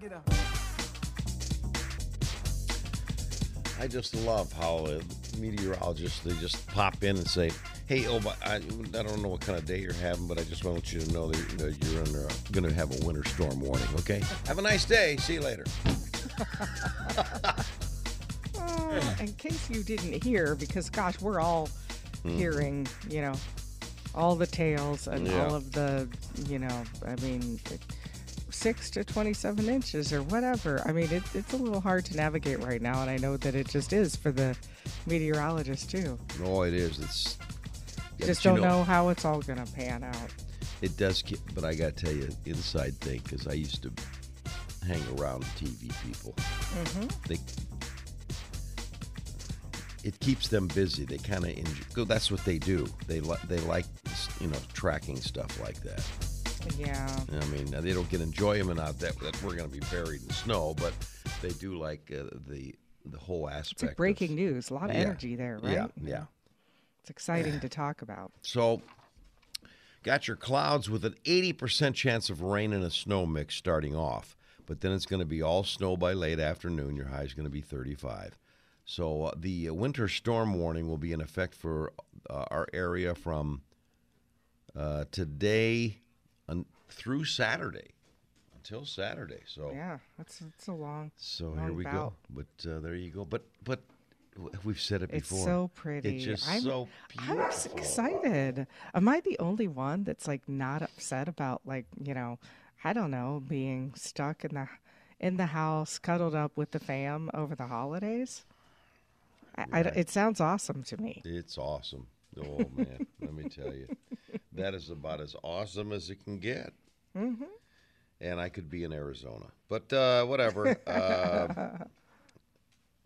get a. I just love how uh, meteorologists they just pop in and say, "Hey, oh, but I, I don't know what kind of day you're having, but I just want you to know that you're under going to have a winter storm warning. Okay, have a nice day. See you later." Oh, in case you didn't hear, because gosh, we're all hearing, you know, all the tales and Yeah. all of the, you know, I mean, six to 27 inches or whatever. I mean, it, it's a little hard to navigate right now, and I know that it just is for the meteorologists too. No, it is. It's yeah, just don't know, how it's all going to pan out. It does, get, but I got to tell you, inside thing because I used to hang around TV people. Mm-hmm. They it keeps them busy. They kind of enjoy. That's what they do. They like they like you know tracking stuff like that. Yeah. I mean, they don't get enjoyment out that that we're going to be buried in snow, but they do like uh, the the whole aspect. It's like of- breaking news. A lot of Yeah. energy there, right? Yeah, yeah. It's exciting to talk about. So, got your clouds with an 80% chance of rain and a snow mix starting off, but then it's going to be all snow by late afternoon. Your high is going to be 35. So, uh, the winter storm warning will be in effect for uh, our area from uh, today through Saturday until Saturday. So, Yeah, that's it's a long. so long here we go. But uh, there you go. But but we've said it before. It's so pretty. It's just I'm, so I'm s- excited. Am I the only one that's like not upset about like you know, I don't know, being stuck in the in the house, cuddled up with the fam over the holidays? I, I it sounds awesome to me. It's awesome. Oh man, let me tell you, that is about as awesome as it can get. Mm-hmm. And I could be in Arizona, but uh, whatever. Uh,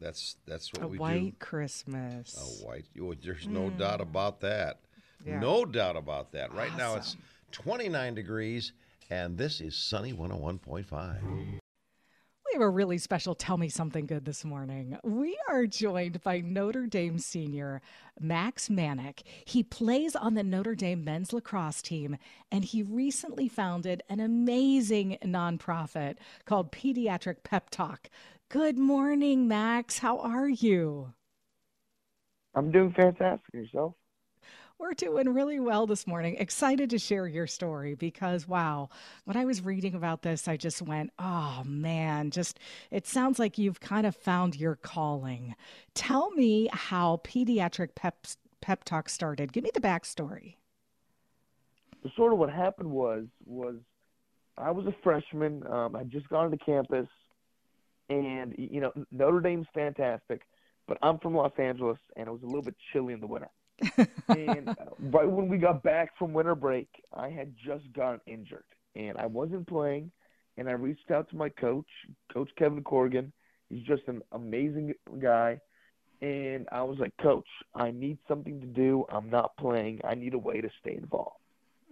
that's that's what we do. A white. Christmas. A white. oh, There's no doubt about that. Yeah. No doubt about that. Right now it's 29 degrees, and this is sunny 101.5. We have a really special Tell Me Something Good this morning. We are joined by Notre Dame senior Max Manick. He plays on the Notre Dame men's lacrosse team, and he recently founded an amazing nonprofit called Pediatric Pep Talk. Good morning, Max. How are you? I'm doing fantastic. Yourself? We're doing really well this morning. Excited to share your story because, wow, when I was reading about this, I just went, oh man, just it sounds like you've kind of found your calling. Tell me how Pediatric Pep, Pep Talk started. Give me the backstory. So sort of what happened was was I was a freshman. Um, I just got onto campus, and you know Notre Dame's fantastic, but I'm from Los Angeles, and it was a little bit chilly in the winter. and uh, right when we got back from winter break, I had just gotten injured, and I wasn't playing. And I reached out to my coach, Coach Kevin Corrigan. He's just an amazing guy. And I was like, Coach, I need something to do. I'm not playing. I need a way to stay involved.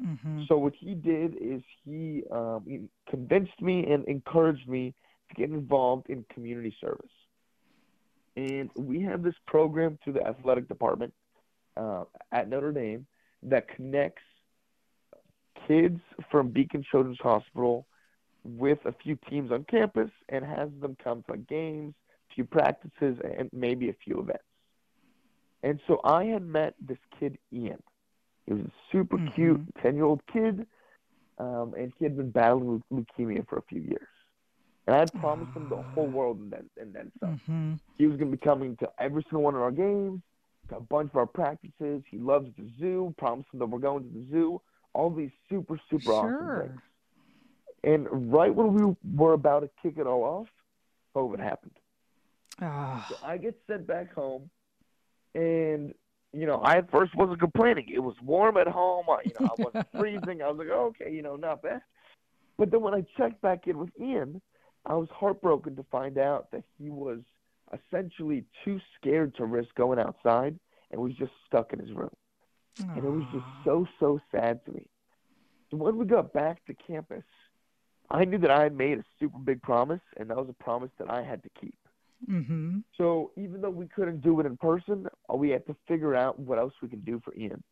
Mm-hmm. So what he did is he, um, he convinced me and encouraged me to get involved in community service. And we have this program through the athletic department uh, at Notre Dame that connects kids from Beacon Children's Hospital with a few teams on campus and has them come to games, a few practices, and maybe a few events. And so I had met this kid, Ian. He was a super cute 10 year old kid, um, and he had been battling leu- leukemia for a few years. And I had promised him the whole world and then, and then some. Mm-hmm. He was going to be coming to every single one of our games, a bunch of our practices. He loves the zoo, promised him that we're going to the zoo. All these super, super awesome Sure. things. And right when we were about to kick it all off, COVID happened. Ah, So I get sent back home, and you know, I at first wasn't complaining. It was warm at home. I, you know, I wasn't freezing. I was like, okay, you know, not bad. But then when I checked back in with Ian, I was heartbroken to find out that he was essentially too scared to risk going outside and was just stuck in his room. And it was just so, so sad to me. So when we got back to campus, I knew that I had made a super big promise, and that was a promise that I had to keep. mm-hmm. So even though we couldn't do it in person, uh, we had to figure out what else we can do for Ian.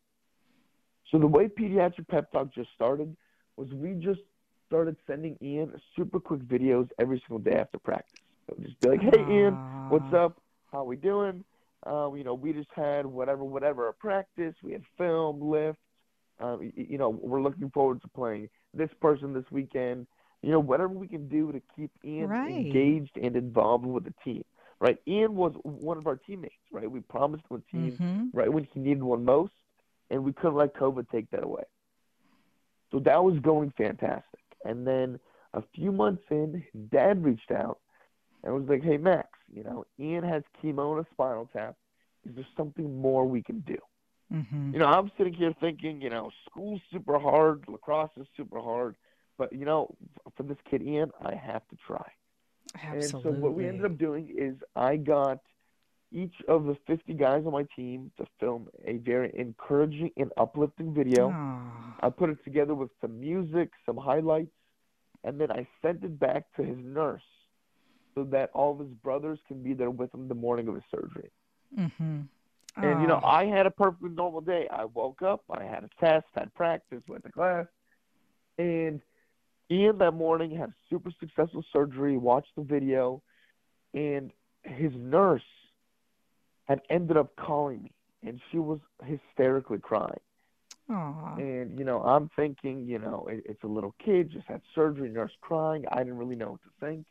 So the way Pediatric Pep Talk just started was we just started sending Ian super quick videos every single day after practice. So just be like, "Hey, Ian, what's up? How we doing? Um, you know, we just had whatever, whatever at practice. We had film, lift. Um, y- you know, we're looking forward to playing this person this weekend. You know, whatever we can do to keep Ian Right. engaged and involved with the team. Right? Ian was one of our teammates. Right? We promised him a team Mhm. right when he needed one most, and we couldn't let COVID take that away. So that was going fantastic. And then a few months in, his dad reached out and was like, "Hey Max, you know, Ian has chemo and a spinal tap. Is there something more we can do?" Mhm. You know, I'm sitting here thinking, you know, school's super hard, lacrosse is super hard, but you know, for this kid Ian, I have to try. Absolutely. And so what we ended up doing is I got each of the 50 guys on my team to film a very encouraging and uplifting video. Aw. I put it together with some music, some highlights, and then I sent it back to his nurse so that all of his brothers can be there with him the morning of his surgery. Mhm. And you know, I had a perfectly normal day. I woke up, I had a test, had practice, went to class, and Ian that morning had a super successful surgery. Watched the video, and his nurse had ended up calling me, and she was hysterically crying. Aw. And you know, I'm thinking, you know, it, it's a little kid just had surgery, nurse crying. I didn't really know what to think.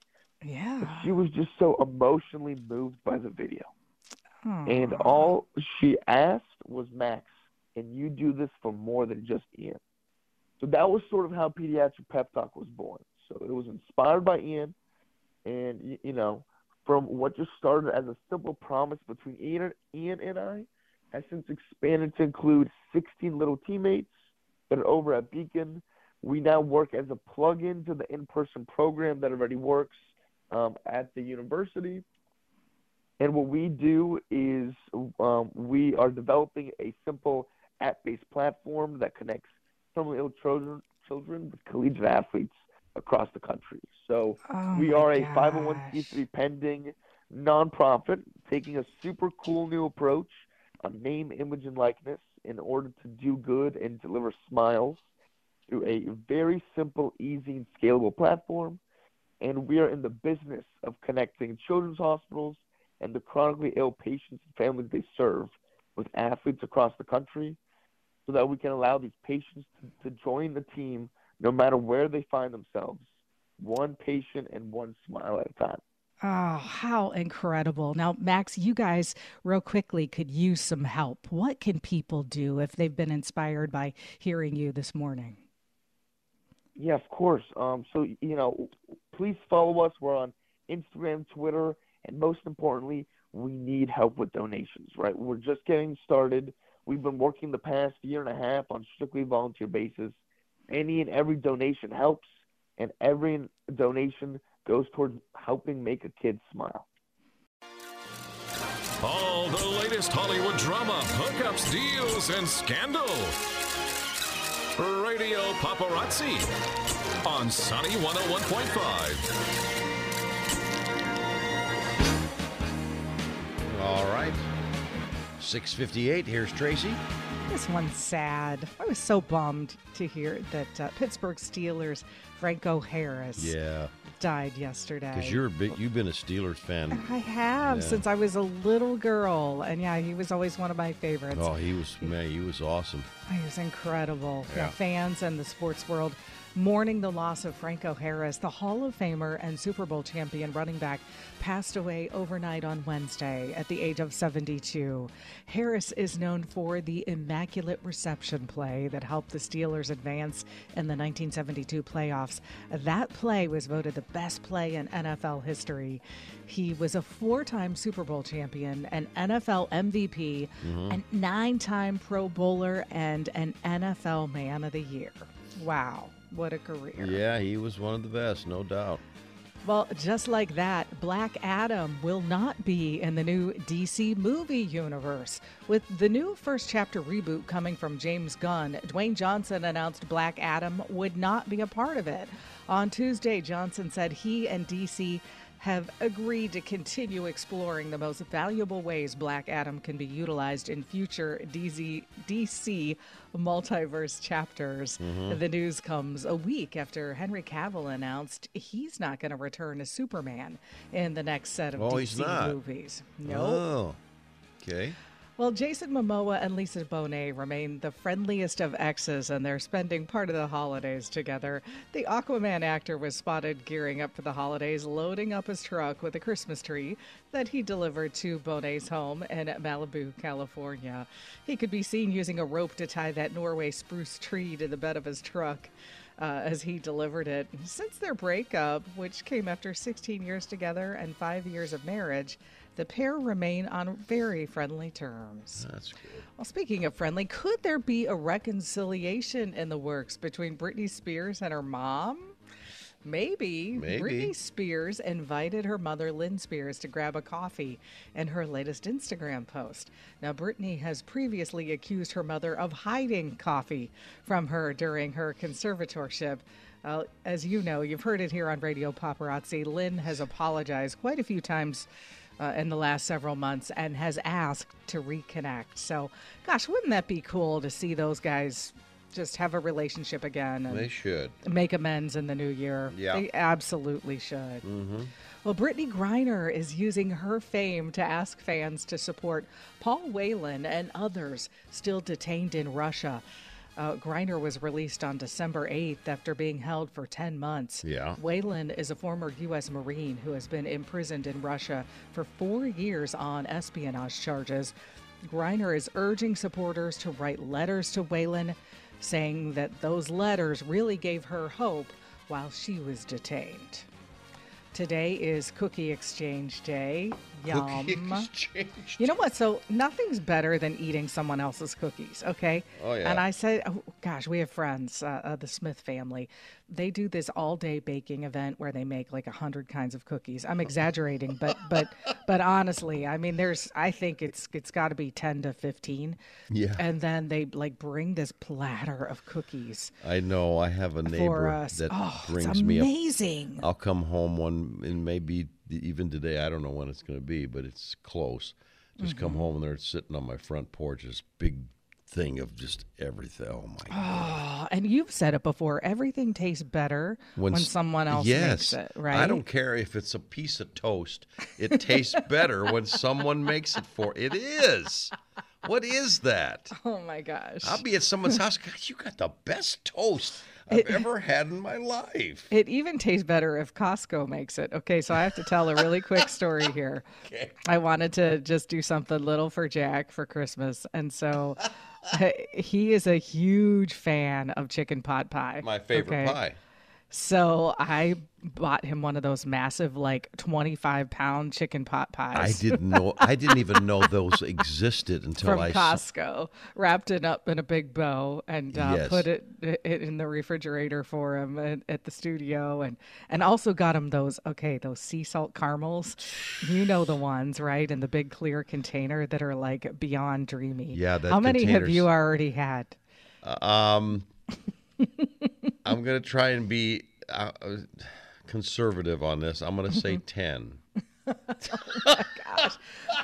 Yeah. she was just so emotionally moved by the video. And all she asked was, Max, can you do this for more than just Ian? So that was sort of how Pediatric Pep Talk was born. So it was inspired by Ian, and you know, from what just started as a simple promise between Ian, Ian and I, has since expanded to include 16 little teammates that are over at Beacon. We now work as a plug-in to the in-person program that already works um, at the university. And what we do is um, we are developing a simple app-based platform that connects terminally ill children, children with collegiate athletes across the country. So Oh we are a gosh. 501c3 pending nonprofit taking a super cool new approach on name, image, and likeness in order to do good and deliver smiles through a very simple, easy, and scalable platform. And we are in the business of connecting children's hospitals and the chronically ill patients and families they serve with athletes across the country so that we can allow these patients to, to join the team no matter where they find themselves, one patient and one smile at a time. Oh, how incredible. Now, Max, you guys, real quickly, could use some help. What can people do if they've been inspired by hearing you this morning? Yeah, of course. Um, so you know, please follow us. We're on Instagram, Twitter, and most importantly, we need help with donations. Right? We're just getting started. We've been working the past year and a half on strictly volunteer basis. Any and every donation helps, and every donation goes towards helping make a kid smile. All the latest Hollywood drama, hookups, deals, and scandal. Radio Paparazzi on Sunny 101.5. All right. 658. Here's Tracy. This one's sad. I was so bummed to hear that uh, Pittsburgh Steelers Franco Harris Yeah. died yesterday. Because you're a big, you've been a Steelers fan. I have Yeah. since I was a little girl, and yeah, he was always one of my favorites. Oh, he was man, he was awesome. He was incredible. Yeah. Yeah. fans and the sports world mourning the loss of Franco Harris, the Hall of Famer and Super Bowl champion running back, passed away overnight on Wednesday at the age of 72. Harris is known for the Immaculate Reception play that helped the Steelers advance in the 1972 playoffs. That play was voted the best play in NFL history. He was a four time Super Bowl champion, an NFL MVP, mm-hmm. a nine time Pro Bowler, and an NFL Man of the Year. Wow, what a career. Yeah, he was one of the best, no doubt. Well, just like that, Black Adam will not be in the new DC movie universe. With the new first chapter reboot coming from James Gunn, Dwayne Johnson announced Black Adam would not be a part of it. On Tuesday, Johnson said he and DC have agreed to continue exploring the most valuable ways Black Adam can be utilized in future DZ, DC multiverse chapters. Mm-hmm. The news comes a week after Henry Cavill announced he's not going to return as Superman in the next set of Oh, DC movies. No. Oh, okay. Well, Jason Momoa and Lisa Bonet remain the friendliest of exes, and they're spending part of the holidays together. The Aquaman actor was spotted gearing up for the holidays, loading up his truck with a Christmas tree that he delivered to Bonet's home in Malibu, California. He could be seen using a rope to tie that Norway spruce tree to the bed of his truck. Uh, as he delivered it. Since their breakup, which came after 16 years together and five years of marriage, the pair remain on very friendly terms. That's good. Well, speaking of friendly, could there be a reconciliation in the works between Britney Spears and her mom? Maybe. Maybe. Britney Spears invited her mother, Lynne Spears, to grab a coffee in her latest Instagram post. Now, Britney has previously accused her mother of hiding coffee from her during her conservatorship. Uh, as you know, you've heard it here on Radio Paparazzi. Lynne has apologized quite a few times uh, in the last several months and has asked to reconnect. So, gosh, wouldn't that be cool to see those guys just have a relationship again and They should. make amends in the new year? Yeah. They absolutely should. Well, Brittney Griner is using her fame to ask fans to support Paul Whelan and others still detained in Russia. Uh, Griner was released on December 8th after being held for 10 months. Yeah. Whelan is a former U.S. Marine who has been imprisoned in Russia for four years on espionage charges. Griner is urging supporters to write letters to Whelan, saying that those letters really gave her hope while she was detained. Today is Cookie Exchange Day. Yum. You know what? So nothing's better than eating someone else's cookies, okay? Oh, yeah. And I said, oh, gosh, we have friends, uh, uh, the Smith family. They do this all-day baking event where they make like a hundred kinds of cookies. I'm exaggerating, but but but honestly, I mean, there's I think it's it's got to be ten to fifteen. Yeah. And then they like bring this platter of cookies I know. I have a neighbor that oh, brings me amazing. I'll come home one, and maybe even today, I don't know when it's going to be, but it's close. Just come Mm-hmm. home and they're sitting on my front porch, this big thing of just everything. Oh my God. Oh, and you've said it before. Everything tastes better when, s- someone else yes, makes it, right? I don't care if it's a piece of toast. It tastes better when someone makes it for. It is. What is that? Oh my gosh. I'll be at someone's house. God, you got the best toast I've ever had in my life. It even tastes better if Costco makes it. Okay, so I have to tell a really quick story here. Okay. I wanted to just do something little for Jack for Christmas, and so he is a huge fan of chicken pot pie. My favorite okay? pie. So I bought him one of those massive, like twenty-five pound chicken pot pies. I didn't know. I didn't even know those existed until from I saw. Costco, wrapped it up in a big bow, and uh, Yes. put it, it in the refrigerator for him at, at the studio, and and also got him those okay those sea salt caramels, you know the ones right in the big clear container that are like beyond dreamy. Yeah, How many have you already had? Um, I'm gonna try and be uh, conservative on this. I'm gonna say Oh, ten.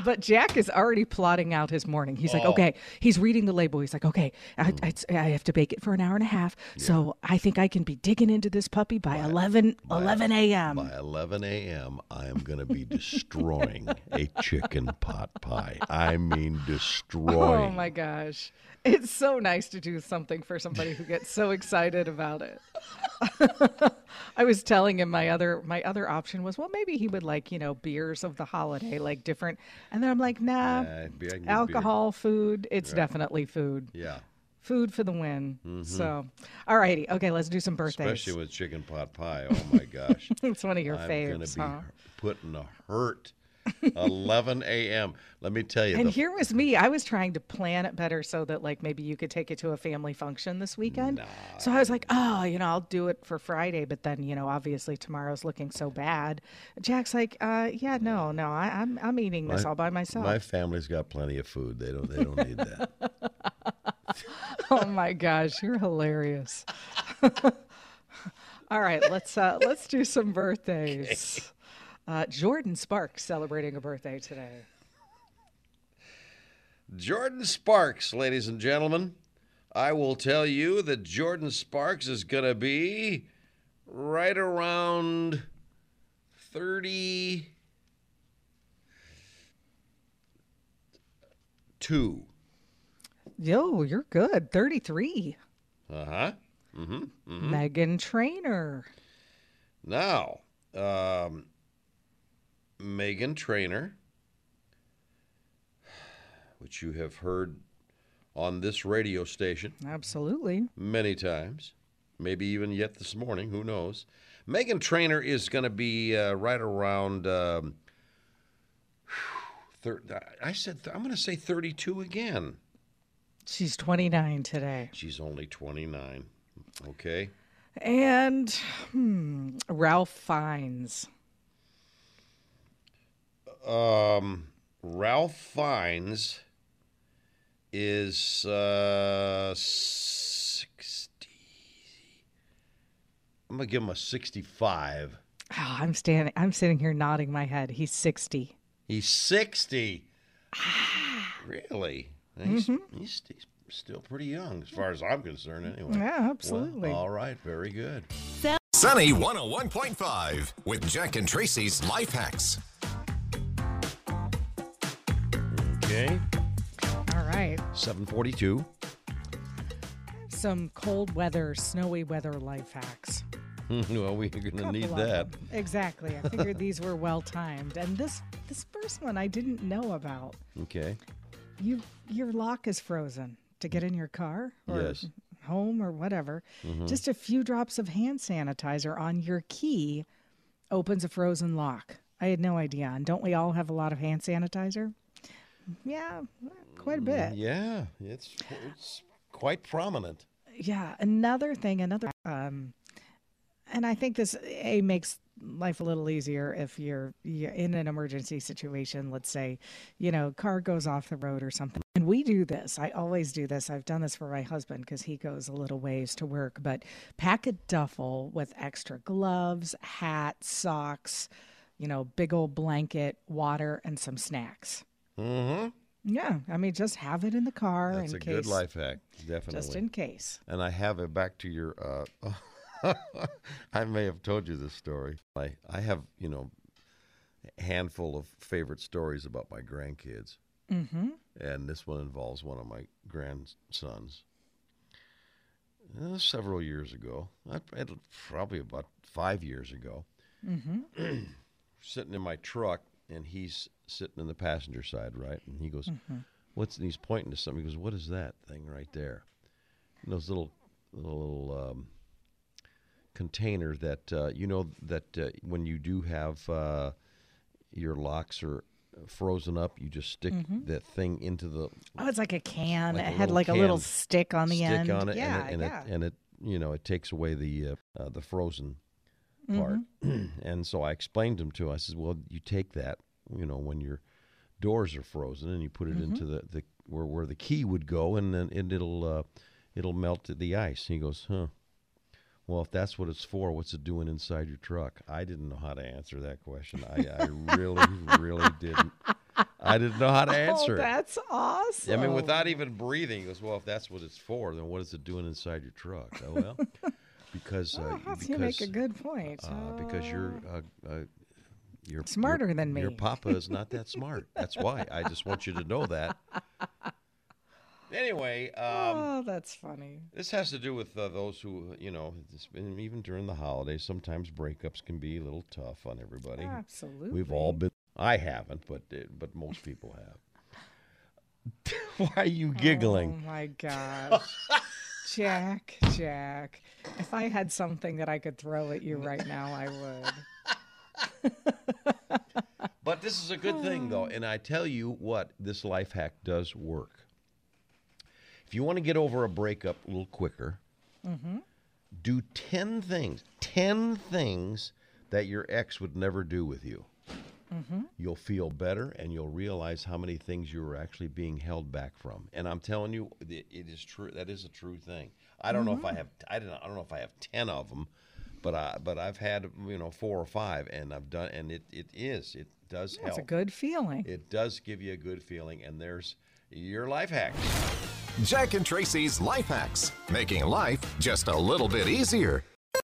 But Jack is already plotting out his morning. He's Oh. like, okay, he's reading the label. He's like, okay, I, hmm. I, I have to bake it for an hour and a half. So I think I can be digging into this puppy by 11, 11 a.m. By 11 a.m., I am gonna be destroying a chicken pot pie. I mean, oh, destroying. Oh my gosh. It's so nice to do something for somebody who gets so excited about it. I was telling him my other my other option was well maybe he would like, you know, beers of the holiday, like different and then I'm like, nah, Uh, I beer. alcohol, food, it's definitely food. Yeah, Food for the win. So all righty. Okay, let's do some birthdays. Mm-hmm. especially with chicken pot pie. Oh my gosh. it's one of your I'm faves, gonna be huh? put in a hurt. 11 a.m. Let me tell you. And the- here was me. I was trying to plan it better so that like maybe you could take it to a family function this weekend. So I was like, oh, you know, I'll do it for Friday, but then you know, obviously tomorrow's looking so bad. Jack's like, uh, yeah, no, no, I, I'm I'm eating this My- all by myself. My family's got plenty of food. They don't. They don't need that. oh my gosh, you're hilarious. all right, let's uh, let's do some birthdays. Uh, Jordin Sparks celebrating a birthday today. Jordin Sparks, ladies and gentlemen. I will tell you that Jordin Sparks is going to be right around 32. Yo, you're good. 33. Uh huh. Mm-hmm. Meghan Trainor. Now, um, Meghan Trainor, which you have heard on this radio station Absolutely. many times, maybe even yet this morning, who knows. Meghan Trainor is going to be uh, right around. Um, thir- I said th- I'm going to say 32 again. She's 29 today. She's only 29. Okay. And hmm, Ralph Fiennes. Um, Ralph Fiennes is uh, 60. I'm going to give him a 65. Oh, I'm standing. I'm sitting here nodding my head. He's 60. He's 60. really? He's, he's, he's still pretty young, as far as I'm concerned, anyway. Yeah, Well, absolutely. all right, very good. Sunny 101.5 with Jack and Tracy's Life Hacks. Okay. All right. 742. Some cold weather, snowy weather life hacks. well, we're going to need that. Exactly. I figured these were well timed. And this this first one I didn't know about. Okay. You your lock is frozen to get in your car or Yes. home or whatever. Mm-hmm. Just a few drops of hand sanitizer on your key opens a frozen lock. I had no idea. And don't we all have a lot of hand sanitizer? Yeah, quite a bit. Yeah, it's, it's quite prominent. Yeah, another thing, another um and I think this a makes life a little easier if you're, you're in an emergency situation, let's say, you know, car goes off the road or something. And we do this. I always do this. I've done this for my husband because he goes a little ways to work, but pack a duffel with extra gloves, hat, socks, you know, big old blanket, water and some snacks. Mm-hmm. Yeah, I mean just have it in the car That's a case good life hack, definitely. just in case. and I have it back to your. Uh, I may have told you this story. I I have you know, a handful of favorite stories about my grandkids, mm-hmm. and this one involves one of my grandsons. Uh, several years ago, I, probably about five years ago, sitting in my truck, and he's sitting in the passenger side, right? And he goes, "What's?" And he's pointing to something. He goes, "What is that thing right there?" And those little little um, container that uh, you know that uh, when you do have uh, your locks are frozen up, you just stick that thing into the Oh, it's like a can. Like a it had little like a little stick on the stick end. on it, yeah, and it, and yeah. it and it you know it takes away the uh, uh, the frozen part. Mm-hmm. and so I explained to him. I said, "Well, you take that, you know, when your doors are frozen, and you put it Mm-hmm. into the, the where where the key would go, and then and it'll uh, it'll melt the ice." He goes, "Huh." Well, if that's what it's for, what's it doing inside your truck? I didn't know how to answer that question. I, I really, really didn't. I didn't know how to answer oh, it. that's awesome. I mean, without even breathing, he goes, "Well, if that's what it's for, then what is it doing inside your truck?" Oh, well, because uh, Oh, because you make a good point. uh, because you're uh, uh, you're Smarter your- than me. Your papa is not that smart. That's why. I just want you to know that. Anyway, um, oh, that's funny. this has to do with uh, those who, you know, it's been, even during the holidays, sometimes breakups can be a little tough on everybody. Absolutely. We've all been. I haven't, but uh, but most people have. Why are you giggling? Oh my gosh. Jack, Jack. If I had something that I could throw at you right now, I would. But this is a good thing, though, and I tell you what, this life hack does work. If you want to get over a breakup a little quicker, mm-hmm. do 10 things, 10 things that your ex would never do with you mm-hmm. you'll feel better and you'll realize how many things you were actually being held back from. And I'm telling you, it, it is true. That is a true thing. I don't mm-hmm. know if I mm-hmm. have. I don't. I don't know if I have ten of them, but I. But I've had you know four or five, and I've done. And it. It is. It does help. It's a good feeling. It does give you a good feeling. And there's your life hacks. Jack and Tracy's life hacks, making life just a little bit easier.